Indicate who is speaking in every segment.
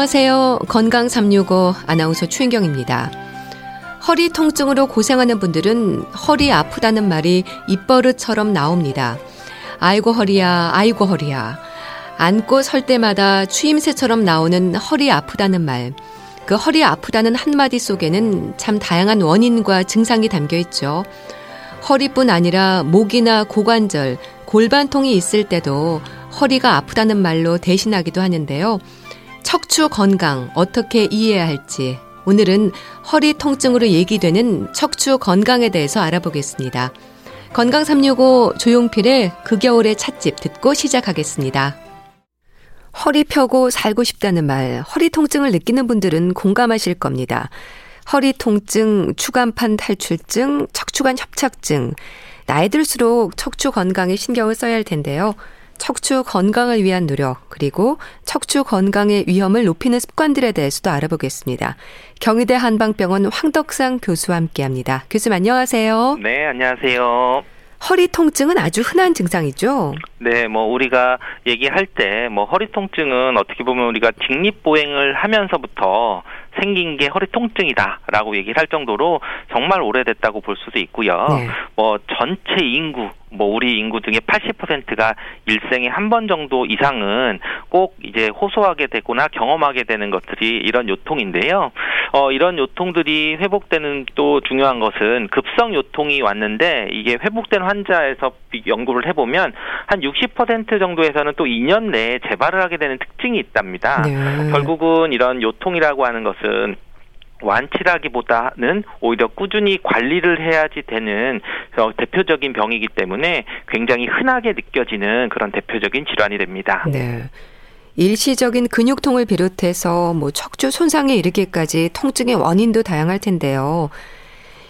Speaker 1: 안녕하세요. 건강 365 아나운서 추인경입니다. 허리 통증으로 고생하는 분들은 허리 아프다는 말이 입버릇처럼 나옵니다. 아이고 허리야, 아이고 허리야. 앉고 설 때마다 추임새처럼 나오는 허리 아프다는 말. 그 허리 아프다는 한마디 속에는 참 다양한 원인과 증상이 담겨 있죠. 허리뿐 아니라 목이나 고관절, 골반통이 있을 때도 허리가 아프다는 말로 대신하기도 하는데요. 척추 건강 어떻게 이해해야 할지 오늘은 허리 통증으로 얘기되는 척추 건강에 대해서 알아보겠습니다. 건강 365 조용필의 그 겨울의 찻집 듣고 시작하겠습니다. 허리 펴고 살고 싶다는 말, 허리 통증을 느끼는 분들은 공감하실 겁니다. 허리 통증, 추간판 탈출증, 척추관 협착증. 나이 들수록 척추 건강에 신경을 써야 할 텐데요. 척추 건강을 위한 노력, 그리고 척추 건강의 위험을 높이는 습관들에 대해서도 알아보겠습니다. 경희대 한방병원 황덕상 교수와 함께 합니다. 교수님 안녕하세요.
Speaker 2: 네, 안녕하세요.
Speaker 1: 허리 통증은 아주 흔한 증상이죠?
Speaker 2: 네, 뭐 우리가 얘기할 때 뭐 허리 통증은 어떻게 보면 우리가 직립 보행을 하면서부터 생긴 게 허리 통증이다라고 얘기를 할 정도로 정말 오래됐다고 볼 수도 있고요. 네. 뭐 전체 인구 뭐 우리 인구 중에 80%가 일생에 한 번 정도 이상은 꼭 이제 호소하게 되거나 경험하게 되는 것들이 이런 요통인데요. 어 이런 요통들이 회복되는 또 중요한 것은 급성 요통이 왔는데 이게 회복된 환자에서 연구를 해 보면 한 60% 정도에서는 또 2년 내에 재발을 하게 되는 특징이 있답니다. 네. 결국은 이런 요통이라고 하는 것은 완치라기보다는 오히려 꾸준히 관리를 해야지 되는 대표적인 병이기 때문에 굉장히 흔하게 느껴지는 그런 대표적인 질환이 됩니다. 네.
Speaker 1: 일시적인 근육통을 비롯해서 뭐 척추 손상에 이르기까지 통증의 원인도 다양할 텐데요.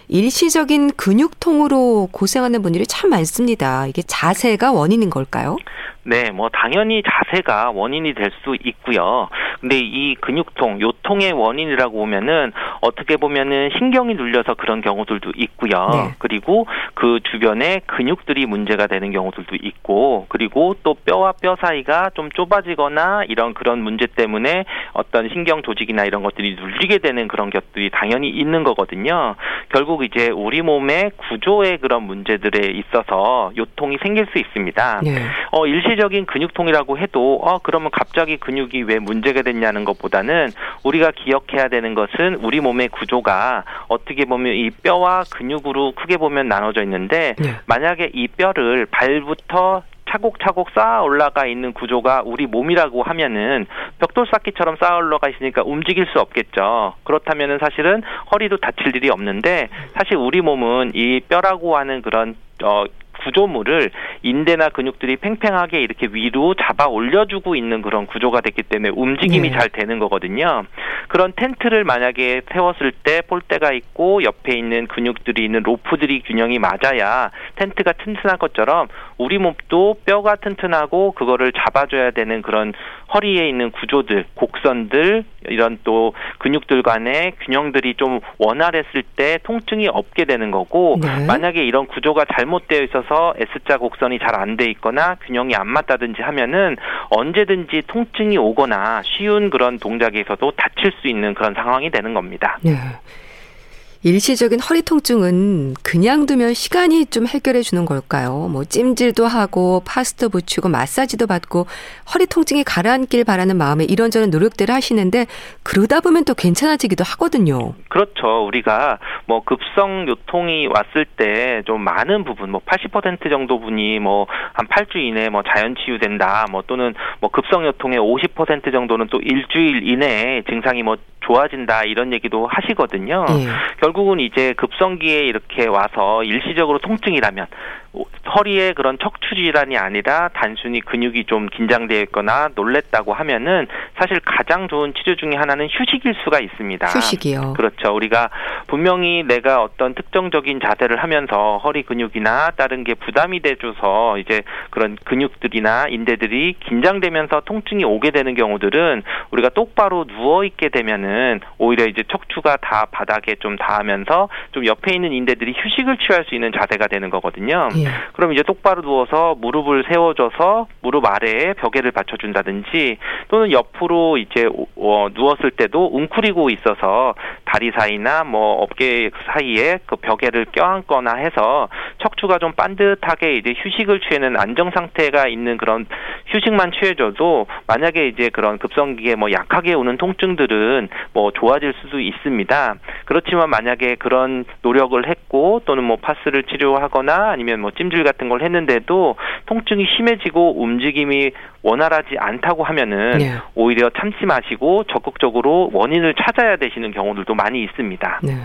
Speaker 1: 일시적인 근육통으로 고생하는 분들이 참 많습니다. 이게 자세가 원인인 걸까요?
Speaker 2: 네, 뭐 당연히 자세가 원인이 될 수 있고요. 근데 이 근육통, 요통의 원인이라고 보면은 어떻게 보면은 신경이 눌려서 그런 경우들도 있고요. 네. 그리고 그 주변에 근육들이 문제가 되는 경우들도 있고, 그리고 또 뼈와 뼈 사이가 좀 좁아지거나 이런 그런 문제 때문에 어떤 신경 조직이나 이런 것들이 눌리게 되는 그런 것들이 당연히 있는 거거든요. 결국 이제 우리 몸의 구조의 그런 문제들에 있어서 요통이 생길 수 있습니다. 네. 어, 일시 일시적인 근육통이라고 해도 어 그러면 갑자기 근육이 왜 문제가 됐냐는 것보다는 우리가 기억해야 되는 것은 우리 몸의 구조가 어떻게 보면 이 뼈와 근육으로 크게 보면 나눠져 있는데 네. 만약에 이 뼈를 발부터 차곡차곡 쌓아 올라가 있는 구조가 우리 몸이라고 하면은 벽돌 쌓기처럼 쌓아 올라가 있으니까 움직일 수 없겠죠. 그렇다면은 사실은 허리도 다칠 일이 없는데 사실 우리 몸은 이 뼈라고 하는 그런 어 구조물을 인대나 근육들이 팽팽하게 이렇게 위로 잡아 올려주고 있는 그런 구조가 됐기 때문에 움직임이 네. 잘 되는 거거든요. 그런 텐트를 만약에 세웠을 때 폴대가 있고 옆에 있는 근육들이 있는 로프들이 균형이 맞아야 텐트가 튼튼한 것처럼 우리 몸도 뼈가 튼튼하고 그거를 잡아줘야 되는 그런 허리에 있는 구조들, 곡선들 이런 또 근육들 간의 균형들이 좀 원활했을 때 통증이 없게 되는 거고 네. 만약에 이런 구조가 잘못되어 있어서 S자 곡선이 잘 안 돼 있거나 균형이 안 맞다든지 하면은 언제든지 통증이 오거나 쉬운 그런 동작에서도 다칠 수 있는 그런 상황이 되는 겁니다. 네.
Speaker 1: 일시적인 허리 통증은 그냥 두면 시간이 좀 해결해 주는 걸까요? 뭐 찜질도 하고 파스터 붙이고 마사지도 받고 허리 통증이 가라앉길 바라는 마음에 이런저런 노력들을 하시는데 그러다 보면 또 괜찮아지기도 하거든요.
Speaker 2: 그렇죠. 우리가 뭐 급성 요통이 왔을 때 좀 많은 부분 뭐 80% 정도 분이 뭐 한 8주 이내에 뭐 자연 치유된다. 뭐 또는 뭐 급성 요통의 50% 정도는 또 일주일 이내에 증상이 뭐 좋아진다 이런 얘기도 하시거든요. 예. 결국은 이제 급성기에 이렇게 와서 일시적으로 통증이라면 허리에 그런 척추 질환이 아니라 단순히 근육이 좀 긴장되어 있거나 놀랬다고 하면은 사실 가장 좋은 치료 중에 하나는 휴식일 수가 있습니다.
Speaker 1: 휴식이요.
Speaker 2: 그렇죠. 우리가 분명히 내가 어떤 특정적인 자세를 하면서 허리 근육이나 다른 게 부담이 돼줘서 이제 그런 근육들이나 인대들이 긴장되면서 통증이 오게 되는 경우들은 우리가 똑바로 누워 있게 되면은 오히려 이제 척추가 다 바닥에 좀 닿으면서 좀 옆에 있는 인대들이 휴식을 취할 수 있는 자세가 되는 거거든요. 예. 예. 그럼 이제 똑바로 누워서 무릎을 세워줘서 무릎 아래에 벽에를 받쳐준다든지 또는 옆으로 이제 어, 누웠을 때도 웅크리고 있어서 다리 사이나 뭐 어깨 사이에 그 벽에를 껴안거나 해서 척추가 좀 반듯하게 이제 휴식을 취하는 안정 상태가 있는 그런 휴식만 취해줘도 만약에 이제 그런 급성기에 뭐 약하게 오는 통증들은 뭐 좋아질 수도 있습니다. 그렇지만 만약에 그런 노력을 했고 또는 뭐 파스를 치료하거나 아니면 뭐 찜질 같은 걸 했는데도 통증이 심해지고 움직임이 원활하지 않다고 하면은 네. 오히려 참지 마시고 적극적으로 원인을 찾아야 되시는 경우들도 많이 있습니다. 네.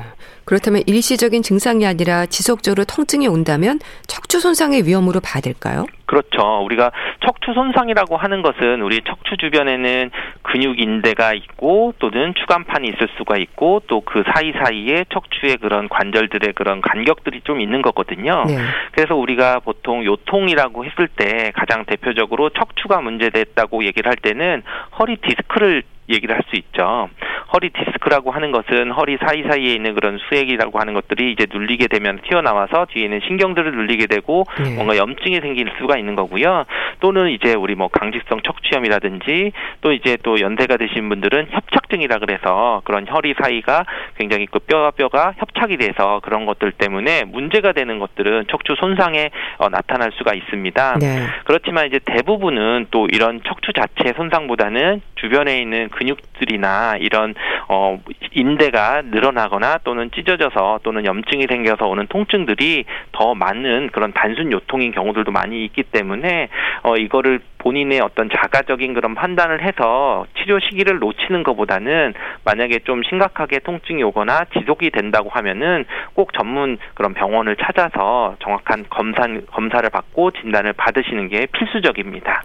Speaker 1: 그렇다면 일시적인 증상이 아니라 지속적으로 통증이 온다면 척추 손상의 위험으로 봐야 될까요?
Speaker 2: 그렇죠. 우리가 척추 손상이라고 하는 것은 우리 척추 주변에는 근육 인대가 있고 또는 추간판이 있을 수가 있고 또 그 사이사이에 척추의 그런 관절들의 그런 간격들이 좀 있는 거거든요. 네. 그래서 우리가 보통 요통이라고 했을 때 가장 대표적으로 척추가 문제됐다고 얘기를 할 때는 허리 디스크를 얘기를 할 수 있죠. 허리 디스크라고 하는 것은 허리 사이사이에 있는 그런 수액이라고 하는 것들이 이제 눌리게 되면 튀어나와서 뒤에는 신경들을 눌리게 되고 네. 뭔가 염증이 생길 수가 있는 거고요. 또는 이제 우리 뭐 강직성 척추염이라든지 또 이제 또 연세가 되신 분들은 협착증이라 그래서 그런 허리 사이가 굉장히 그 뼈와 뼈가 협착이 돼서 그런 것들 때문에 문제가 되는 것들은 척추 손상에 어, 나타날 수가 있습니다. 네. 그렇지만 이제 대부분은 또 이런 척추 자체 손상보다는 주변에 있는 근육들이나 이런 어 인대가 늘어나거나 또는 찢어져서 또는 염증이 생겨서 오는 통증들이 더 많은 그런 단순 요통인 경우들도 많이 있기 때문에 어 이거를 본인의 어떤 자가적인 그런 판단을 해서 치료 시기를 놓치는 것보다는 만약에 좀 심각하게 통증이 오거나 지속이 된다고 하면은 꼭 전문 그런 병원을 찾아서 정확한 검사 검사를 받고 진단을 받으시는 게 필수적입니다.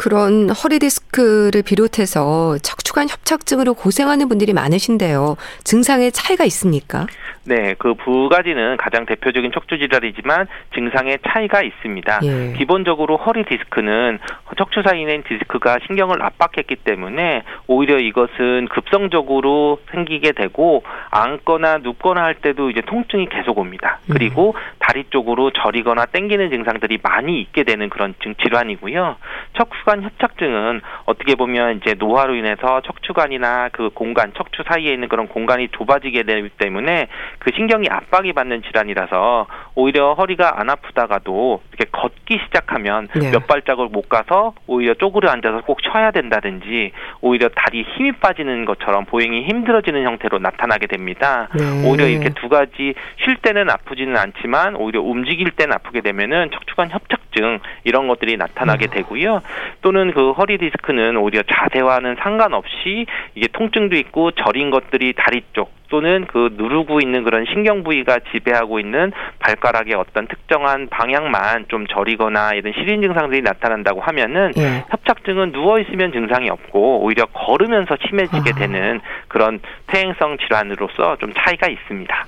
Speaker 1: 그런 허리 디스크를 비롯해서 척추관 협착증으로 고생하는 분들이 많으신데요. 증상에 차이가 있습니까?
Speaker 2: 네, 그 두 가지는 가장 대표적인 척추 질환이지만 증상의 차이가 있습니다. 예. 기본적으로 허리 디스크는 척추 사이에 있는 디스크가 신경을 압박했기 때문에 오히려 이것은 급성적으로 생기게 되고 앉거나 눕거나 할 때도 이제 통증이 계속 옵니다. 음. 그리고 다리 쪽으로 저리거나 땡기는 증상들이 많이 있게 되는 그런 질환이고요. 척추 관 협착증은 어떻게 보면 이제 노화로 인해서 척추관이나 그 공간, 척추 사이에 있는 그런 공간이 좁아지게 되기 때문에 그 신경이 압박이 받는 질환이라서 오히려 허리가 안 아프다가도 이렇게 걷기 시작하면 네. 몇 발짝을 못 가서 오히려 쪼그려 앉아서 꼭 쉬어야 된다든지 오히려 다리 힘이 빠지는 것처럼 보행이 힘들어지는 형태로 나타나게 됩니다. 네. 오히려 이렇게 두 가지 쉴 때는 아프지는 않지만 오히려 움직일 땐 아프게 되면은 척추관 협착증 이런 것들이 나타나게 네. 되고요. 또는 그 허리 디스크는 오히려 자세와는 상관없이 이게 통증도 있고 저린 것들이 다리 쪽 또는 그 누르고 있는 그런 신경 부위가 지배하고 있는 발가락의 어떤 특정한 방향만 좀 저리거나 이런 시린 증상들이 나타난다고 하면은 예. 협착증은 누워 있으면 증상이 없고 오히려 걸으면서 심해지게 아. 되는 그런 퇴행성 질환으로서 좀 차이가 있습니다.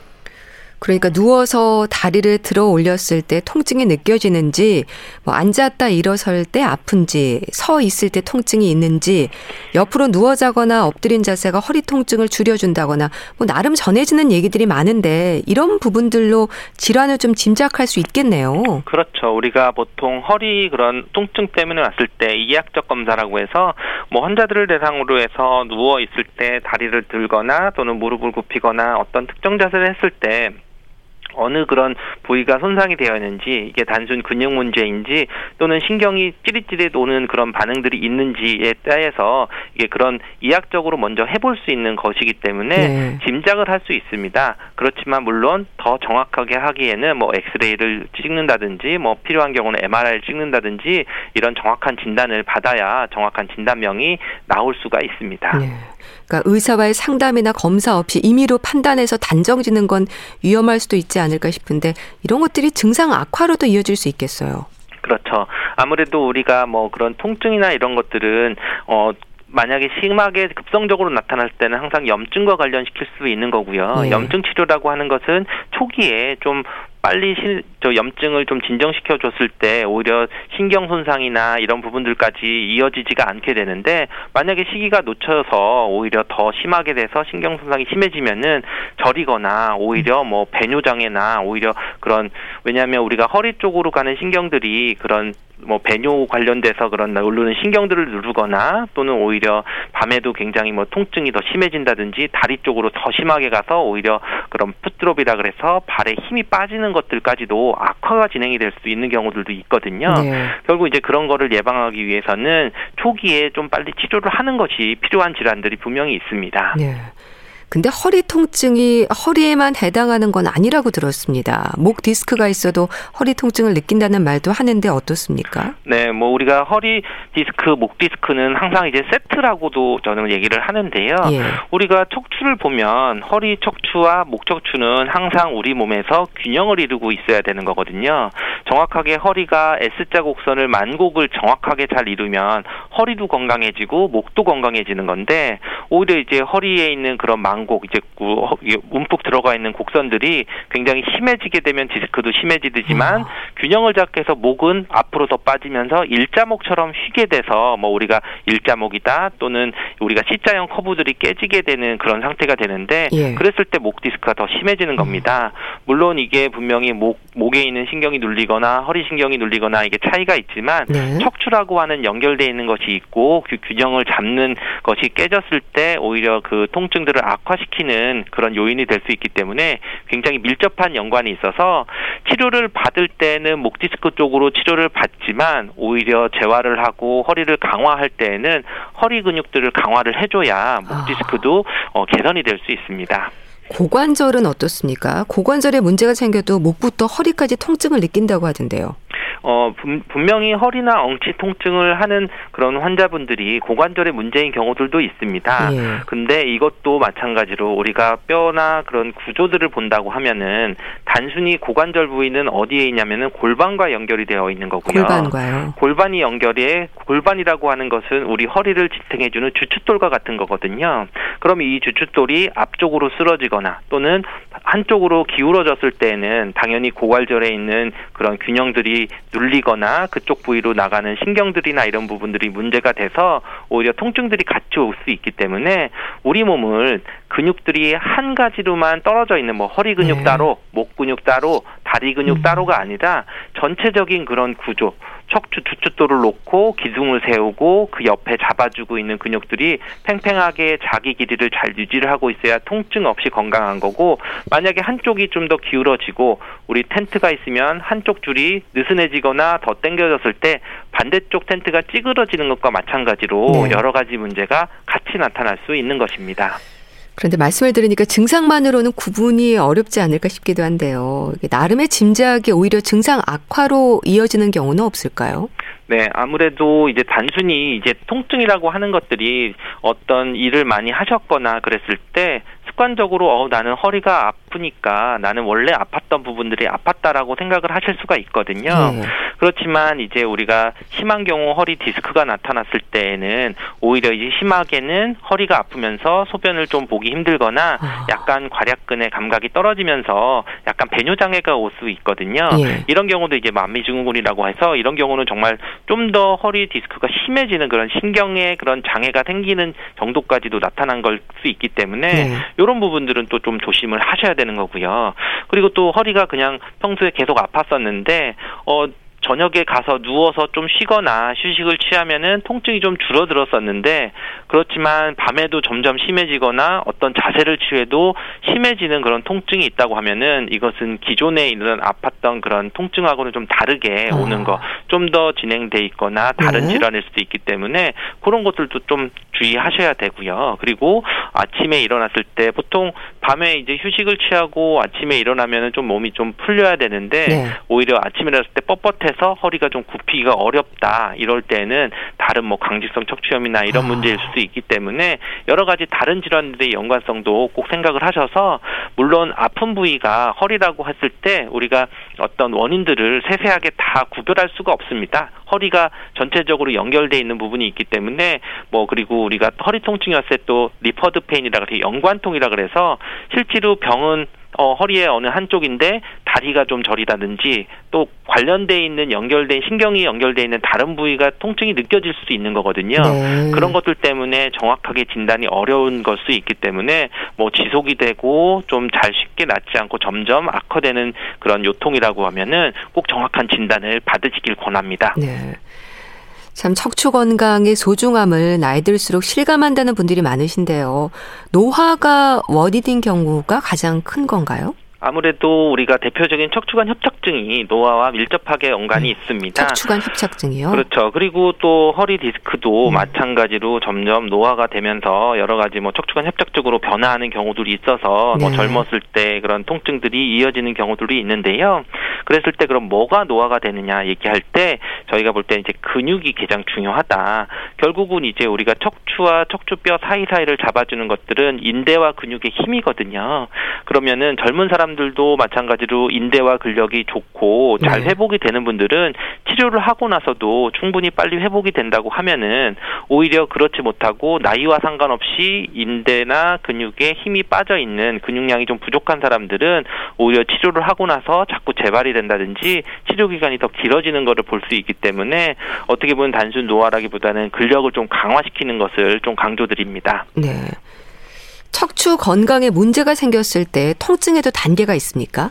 Speaker 1: 그러니까 누워서 다리를 들어 올렸을 때 통증이 느껴지는지, 뭐 앉았다 일어설 때 아픈지, 서 있을 때 통증이 있는지, 옆으로 누워 자거나 엎드린 자세가 허리 통증을 줄여준다거나, 뭐 나름 전해지는 얘기들이 많은데 이런 부분들로 질환을 좀 짐작할 수 있겠네요.
Speaker 2: 그렇죠. 우리가 보통 허리 그런 통증 때문에 왔을 때 이해학적 검사라고 해서 뭐 환자들을 대상으로 해서 누워 있을 때 다리를 들거나 또는 무릎을 굽히거나 어떤 특정 자세를 했을 때 어느 그런 부위가 손상이 되어 있는지 이게 단순 근육 문제인지 또는 신경이 찌릿찌릿 오는 그런 반응들이 있는지에 따라서 이게 그런 이학적으로 먼저 해볼 수 있는 것이기 때문에 네. 짐작을 할 수 있습니다. 그렇지만 물론 더 정확하게 하기에는 뭐 엑스레이를 찍는다든지 뭐 필요한 경우는 MRI를 찍는다든지 이런 정확한 진단을 받아야 정확한 진단명이 나올 수가 있습니다. 네.
Speaker 1: 그러니까 의사와의 상담이나 검사 없이 임의로 판단해서 단정 짓는 건 위험할 수도 있지 않을까 싶은데 이런 것들이 증상 악화로도 이어질 수 있겠어요.
Speaker 2: 그렇죠. 아무래도 우리가 뭐 그런 통증이나 이런 것들은 어 만약에 심하게 급성적으로 나타날 때는 항상 염증과 관련시킬 수 있는 거고요. 네. 염증 치료라고 하는 것은 초기에 좀 빨리 신, 저 염증을 좀 진정시켜 줬을 때 오히려 신경 손상이나 이런 부분들까지 이어지지가 않게 되는데 만약에 시기가 놓쳐서 오히려 더 심하게 돼서 신경 손상이 심해지면은 저리거나 오히려 뭐 배뇨 장애나 오히려 그런 왜냐하면 우리가 허리 쪽으로 가는 신경들이 그런 뭐 배뇨 관련돼서 그런 누르는 신경들을 누르거나 또는 오히려 밤에도 굉장히 뭐 통증이 더 심해진다든지 다리 쪽으로 더 심하게 가서 오히려 그런 풋드롭이라 그래서 발에 힘이 빠지는 것들까지도 악화가 진행이 될 수 있는 경우들도 있거든요. 네. 결국 이제 그런 거를 예방하기 위해서는 초기에 좀 빨리 치료를 하는 것이 필요한 질환들이 분명히 있습니다. 네.
Speaker 1: 근데 허리 통증이 허리에만 해당하는 건 아니라고 들었습니다. 목 디스크가 있어도 허리 통증을 느낀다는 말도 하는데 어떻습니까?
Speaker 2: 네, 뭐 우리가 허리 디스크, 목 디스크는 항상 이제 세트라고도 저는 얘기를 하는데요. 예. 우리가 척추를 보면 허리 척추와 목 척추는 항상 우리 몸에서 균형을 이루고 있어야 되는 거거든요. 정확하게 허리가 S자 곡선을 만곡을 정확하게 잘 이루면 허리도 건강해지고 목도 건강해지는 건데 오히려 이제 허리에 있는 그런 망 왕곡 이제 움푹 들어가 있는 곡선들이 굉장히 심해지게 되면 디스크도 심해지지만 어. 균형을 잡게 해서 목은 앞으로 더 빠지면서 일자목처럼 휘게 돼서 뭐 우리가 일자목이다 또는 우리가 C자형 커브들이 깨지게 되는 그런 상태가 되는데 예. 그랬을 때 목 디스크가 더 심해지는 겁니다. 물론 이게 분명히 목 목에 있는 신경이 눌리거나 허리 신경이 눌리거나 이게 차이가 있지만 네. 척추라고 하는 연결돼 있는 것이 있고 그 균형을 잡는 것이 깨졌을 때 오히려 그 통증들을 악화 악화시키는 그런 요인이 될 수 있기 때문에 굉장히 밀접한 연관이 있어서 치료를 받을 때는 목 디스크 쪽으로 치료를 받지만 오히려 재활을 하고 허리를 강화할 때에는 허리 근육들을 강화를 해줘야 목 아. 디스크도 어, 개선이 될 수 있습니다.
Speaker 1: 고관절은 어떻습니까? 고관절에 문제가 생겨도 목부터 허리까지 통증을 느낀다고 하던데요.
Speaker 2: 어, 분명히 허리나 엉치 통증을 하는 그런 환자분들이 고관절에 문제인 경우들도 있습니다. 예. 근데 이것도 마찬가지로 우리가 뼈나 그런 구조들을 본다고 하면은 단순히 고관절 부위는 어디에 있냐면은 골반과 연결이 되어 있는 거고요.
Speaker 1: 골반과요.
Speaker 2: 골반이 연결해 골반이라고 하는 것은 우리 허리를 지탱해주는 주춧돌과 같은 거거든요. 그럼 이 주춧돌이 앞쪽으로 쓰러지거나 또는 한쪽으로 기울어졌을 때는 당연히 고관절에 있는 그런 균형들이 눌리거나 그쪽 부위로 나가는 신경들이나 이런 부분들이 문제가 돼서 오히려 통증들이 같이 올 수 있기 때문에 우리 몸을 근육들이 한 가지로만 떨어져 있는 뭐 허리 근육 네. 따로, 목 근육 따로, 다리 근육 음. 따로가 아니라 전체적인 그런 구조 척추 주춧돌을 놓고 기둥을 세우고 그 옆에 잡아주고 있는 근육들이 팽팽하게 자기 길이를 잘 유지를 하고 있어야 통증 없이 건강한 거고 만약에 한쪽이 좀 더 기울어지고 우리 텐트가 있으면 한쪽 줄이 느슨해지거나 더 당겨졌을 때 반대쪽 텐트가 찌그러지는 것과 마찬가지로 네. 여러 가지 문제가 같이 나타날 수 있는 것입니다.
Speaker 1: 그런데 말씀을 들으니까 증상만으로는 구분이 어렵지 않을까 싶기도 한데요. 나름의 짐작이 오히려 증상 악화로 이어지는 경우는 없을까요?
Speaker 2: 네, 아무래도 이제 단순히 이제 통증이라고 하는 것들이 어떤 일을 많이 하셨거나 그랬을 때 습관적으로 어 나는 허리가 아프니까 나는 원래 아팠던 부분들이 아팠다라고 생각을 하실 수가 있거든요. 네. 그렇지만 이제 우리가 심한 경우 허리 디스크가 나타났을 때에는 오히려 이제 심하게는 허리가 아프면서 소변을 좀 보기 힘들거나 아. 약간 괄약근의 감각이 떨어지면서 약간 배뇨 장애가 올 수 있거든요. 네. 이런 경우도 이제 만미증후군이라고 해서 이런 경우는 정말 좀 더 허리 디스크가 심해지는 그런 신경의 그런 장애가 생기는 정도까지도 나타난 걸 수 있기 때문에 네. 이런 부분들은 또 좀 조심을 하셔야 되는 거고요. 그리고 또 허리가 그냥 평소에 계속 아팠었는데 어 저녁에 가서 누워서 좀 쉬거나 휴식을 취하면은 통증이 좀 줄어들었었는데 그렇지만 밤에도 점점 심해지거나 어떤 자세를 취해도 심해지는 그런 통증이 있다고 하면은 이것은 기존에 있는 아팠던 그런 통증하고는 좀 다르게 어. 오는 거 좀 더 진행돼 있거나 다른 네. 질환일 수도 있기 때문에 그런 것들도 좀 주의하셔야 되고요. 그리고 아침에 일어났을 때 보통 밤에 이제 휴식을 취하고 아침에 일어나면은 좀 몸이 좀 풀려야 되는데 네. 오히려 아침에 일어났을 때 뻣뻣해 서 허리가 좀 굽히기가 어렵다 이럴 때는 다른 뭐 강직성 척추염이나 이런 아. 문제일 수도 있기 때문에 여러 가지 다른 질환들의 연관성도 꼭 생각을 하셔서 물론 아픈 부위가 허리라고 했을 때 우리가 어떤 원인들을 세세하게 다 구별할 수가 없습니다. 허리가 전체적으로 연결돼 있는 부분이 있기 때문에 뭐 그리고 우리가 허리 통증이었을 때 또 referred pain이라 그래서 연관통이라 그래서 실제로 병은 어, 허리의 어느 한쪽인데 다리가 좀 저리다든지 또 관련돼 있는 연결된 신경이 연결돼 있는 다른 부위가 통증이 느껴질 수도 있는 거거든요. 네. 그런 것들 때문에 정확하게 진단이 어려운 걸 수 있기 때문에 뭐 지속이 되고 좀 잘 쉽게 낫지 않고 점점 악화되는 그런 요통이라고 하면은 꼭 정확한 진단을 받으시길 권합니다. 네.
Speaker 1: 참 척추 건강의 소중함을 나이 들수록 실감한다는 분들이 많으신데요. 노화가 원인인 경우가 가장 큰 건가요?
Speaker 2: 아무래도 우리가 대표적인 척추관 협착증이 노화와 밀접하게 연관이 네. 있습니다.
Speaker 1: 척추관 협착증이요?
Speaker 2: 그렇죠. 그리고 또 허리 디스크도 네. 마찬가지로 점점 노화가 되면서 여러 가지 뭐 척추관 협착증으로 변화하는 경우들이 있어서 뭐 네. 뭐 젊었을 때 그런 통증들이 이어지는 경우들이 있는데요. 그랬을 때 그럼 뭐가 노화가 되느냐 얘기할 때 저희가 볼 때 이제 근육이 가장 중요하다. 결국은 이제 우리가 척추와 척추뼈 사이사이를 잡아주는 것들은 인대와 근육의 힘이거든요. 그러면은 젊은 사람 사람들도 마찬가지로 인대와 근력이 좋고 잘 네. 회복이 되는 분들은 치료를 하고 나서도 충분히 빨리 회복이 된다고 하면은 오히려 그렇지 못하고 나이와 상관없이 인대나 근육에 힘이 빠져 있는 근육량이 좀 부족한 사람들은 오히려 치료를 하고 나서 자꾸 재발이 된다든지 치료 기간이 더 길어지는 것을 볼 수 있기 때문에 어떻게 보면 단순 노화라기보다는 근력을 좀 강화시키는 것을 좀 강조드립니다. 네.
Speaker 1: 척추 건강에 문제가 생겼을 때 통증에도 단계가 있습니까?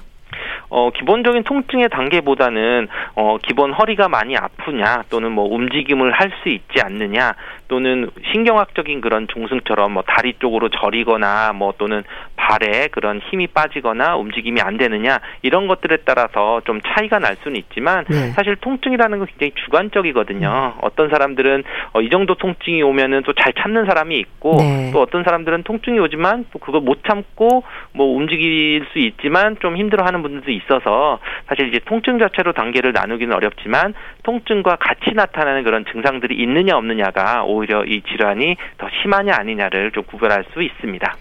Speaker 2: 어, 기본적인 통증의 단계보다는 어, 기본 허리가 많이 아프냐 또는 뭐 움직임을 할 수 있지 않느냐 또는 신경학적인 그런 중승처럼 뭐 다리 쪽으로 저리거나 뭐 또는 발에 그런 힘이 빠지거나 움직임이 안 되느냐 이런 것들에 따라서 좀 차이가 날 수는 있지만 네. 사실 통증이라는 건 굉장히 주관적이거든요. 음. 어떤 사람들은 어, 이 정도 통증이 오면은 또 잘 참는 사람이 있고 네. 또 어떤 사람들은 통증이 오지만 또 그걸 못 참고 뭐 움직일 수 있지만 좀 힘들어하는 분들도 있 어서 사실 이제 통증 자체로 단계를 나누기는 어렵지만 통증과 같이 나타나는 그런 증상들이 있느냐 없느냐가 오히려 이 질환이 더 심하냐 아니냐를 좀 구별할 수 있습니다.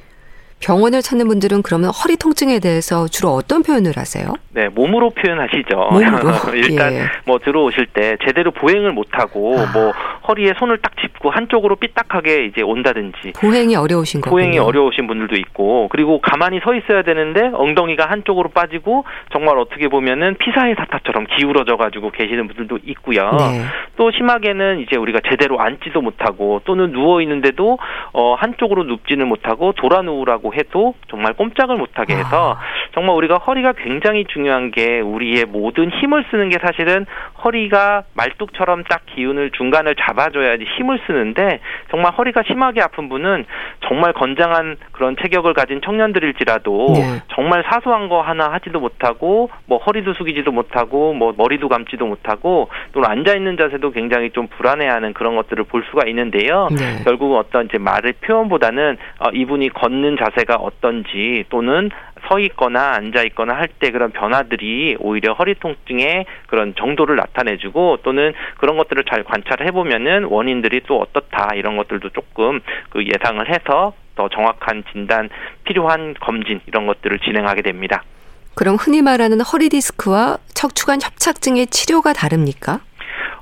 Speaker 1: 병원을 찾는 분들은 그러면 허리 통증에 대해서 주로 어떤 표현을 하세요?
Speaker 2: 네, 몸으로 표현하시죠.
Speaker 1: 몸으로?
Speaker 2: 일단 예. 뭐 들어오실 때 제대로 보행을 못 하고 아. 뭐 허리에 손을 딱 짚고 한쪽으로 삐딱하게 이제 온다든지
Speaker 1: 보행이 어려우신
Speaker 2: 거군요. 보행이 어려우신 분들도 있고 그리고 가만히 서 있어야 되는데 엉덩이가 한쪽으로 빠지고 정말 어떻게 보면은 피사의 사타처럼 기울어져 가지고 계시는 분들도 있고요. 네. 또 심하게는 이제 우리가 제대로 앉지도 못하고 또는 누워 있는데도 어 한쪽으로 눕지는 못하고 돌아 누우라고 해도 정말 꼼짝을 못하게 해서 아. 정말 우리가 허리가 굉장히 중요한 게 우리의 모든 힘을 쓰는 게 사실은 허리가 말뚝처럼 딱 기운을 중간을 잡아줘야지 힘을 쓰는데 정말 허리가 심하게 아픈 분은 정말 건장한 그런 체격을 가진 청년들일지라도 네. 정말 사소한 거 하나 하지도 못하고 뭐 허리도 숙이지도 못하고 뭐 머리도 감지도 못하고 또 앉아 있는 자세도 굉장히 좀 불안해하는 그런 것들을 볼 수가 있는데요. 네. 결국은 어떤 이제 말의 표현보다는 어, 이분이 걷는 자세가 어떤지 또는 서 있거나 앉아 있거나 할 때 그런 변화들이 오히려 허리 통증의 그런 정도를 나타내주고 또는 그런 것들을 잘 관찰해 보면은 원인들이 또 어떻다 이런 것들도 조금 그 예상을 해서 더 정확한 진단 필요한 검진 이런 것들을 진행하게 됩니다.
Speaker 1: 그럼 흔히 말하는 허리 디스크와 척추관 협착증의 치료가 다릅니까?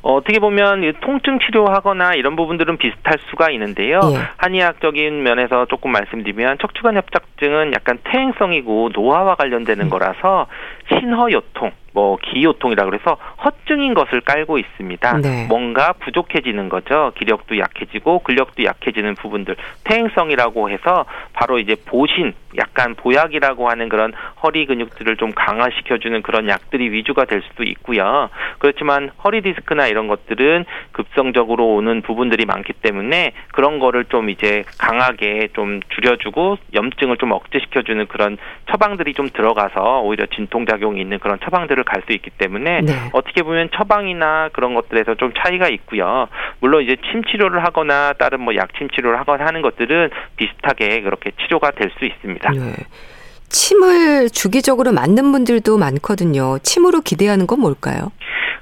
Speaker 2: 어, 어떻게 보면 통증 치료하거나 이런 부분들은 비슷할 수가 있는데요. 예. 한의학적인 면에서 조금 말씀드리면 척추관 협착증은 약간 퇴행성이고 노화와 관련되는 음. 거라서 신허요통 뭐 기요통이라 그래서 허증인 것을 깔고 있습니다. 네. 뭔가 부족해지는 거죠. 기력도 약해지고 근력도 약해지는 부분들 퇴행성이라고 해서 바로 이제 보신 약간 보약이라고 하는 그런 허리 근육들을 좀 강화시켜주는 그런 약들이 위주가 될 수도 있고요. 그렇지만 허리 디스크나 이런 것들은 급성적으로 오는 부분들이 많기 때문에 그런 거를 좀 이제 강하게 좀 줄여주고 염증을 좀 억제시켜주는 그런 처방들이 좀 들어가서 오히려 진통작용이 있는 그런 처방들을 갈 수 있기 때문에 네. 어떻게 보면 처방이나 그런 것들에서 좀 차이가 있고요. 물론 이제 침 치료를 하거나 다른 뭐 약침 치료를 하거나 하는 것들은 비슷하게 그렇게 치료가 될 수 있습니다. 네.
Speaker 1: 침을 주기적으로 맞는 분들도 많거든요. 침으로 기대하는 건 뭘까요?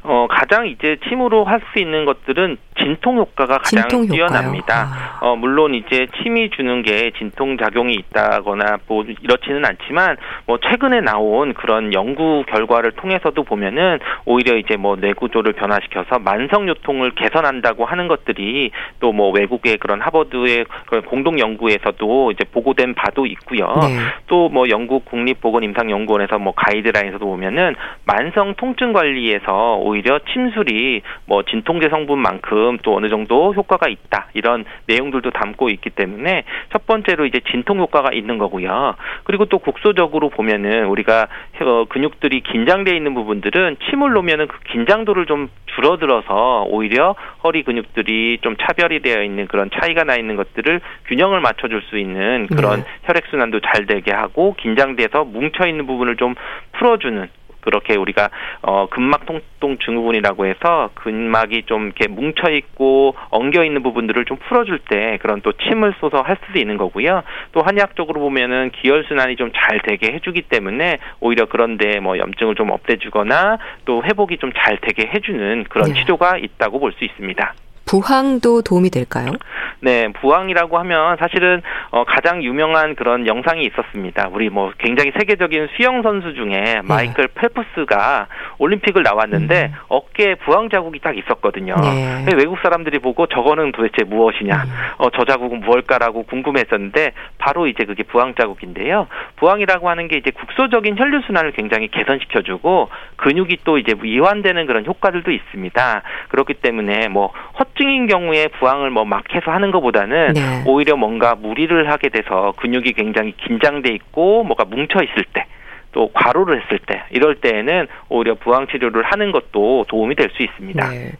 Speaker 2: 어, 가장 이제 침으로 할 수 있는 것들은 진통 효과가 가장 진통 뛰어납니다. 아. 어, 물론 이제 침이 주는 게 진통 작용이 있다거나 뭐 이렇지는 않지만 뭐 최근에 나온 그런 연구 결과를 통해서도 보면은 오히려 이제 뭐 뇌구조를 변화시켜서 만성 요통을 개선한다고 하는 것들이 또 뭐 외국의 그런 하버드의 그런 공동 연구에서도 이제 보고된 바도 있고요. 네. 또뭐 영국 국립보건임상연구원에서 뭐 가이드라인에서도 보면은 만성 통증 관리에서 오히려 침술이 뭐 진통제 성분만큼 또 어느 정도 효과가 있다 이런 내용들도 담고 있기 때문에 첫 번째로 이제 진통 효과가 있는 거고요. 그리고 또 국소적으로 보면은 우리가 어, 근육들이 긴장돼 있는 부분들은 침을 놓으면은 그 긴장도를 좀 줄어들어서 오히려 허리 근육들이 좀 차별이 되어 있는 그런 차이가 나 있는 것들을 균형을 맞춰줄 수 있는 그런 네. 혈액 순환도 잘 되게 하고 긴장돼서 뭉쳐 있는 부분을 좀 풀어주는 그렇게 우리가 어 근막 통통 증후군이라고 해서 근막이 좀 이렇게 뭉쳐 있고 엉겨 있는 부분들을 좀 풀어줄 때 그런 또 침을 쏘서 할 수도 있는 거고요. 또 한의학적으로 보면은 기혈 순환이 좀 잘 되게 해주기 때문에 오히려 그런데 뭐 염증을 좀 없애주거나 또 회복이 좀 잘 되게 해주는 그런 네. 치료가 있다고 볼 수 있습니다.
Speaker 1: 부항도 도움이 될까요?
Speaker 2: 네, 부항이라고 하면 사실은 어, 가장 유명한 그런 영상이 있었습니다. 우리 뭐 굉장히 세계적인 수영 선수 중에 네. 마이클 펠프스가 올림픽을 나왔는데 음. 어깨에 부항 자국이 딱 있었거든요. 네. 외국 사람들이 보고 저거는 도대체 무엇이냐, 음. 어, 저 자국은 무엇일까라고 궁금했었는데 바로 이제 그게 부항 자국인데요. 부항이라고 하는 게 이제 국소적인 혈류 순환을 굉장히 개선시켜주고 근육이 또 이제 이완되는 그런 효과들도 있습니다. 그렇기 때문에 뭐 헛 증인 경우에 부항을 뭐 막 해서 하는 것보다는 네. 오히려 뭔가 무리를 하게 돼서 근육이 굉장히 긴장돼 있고 뭐가 뭉쳐 있을 때. 또 과로를 했을 때 이럴 때에는 오히려 부항 치료를 하는 것도 도움이 될 수 있습니다. 네.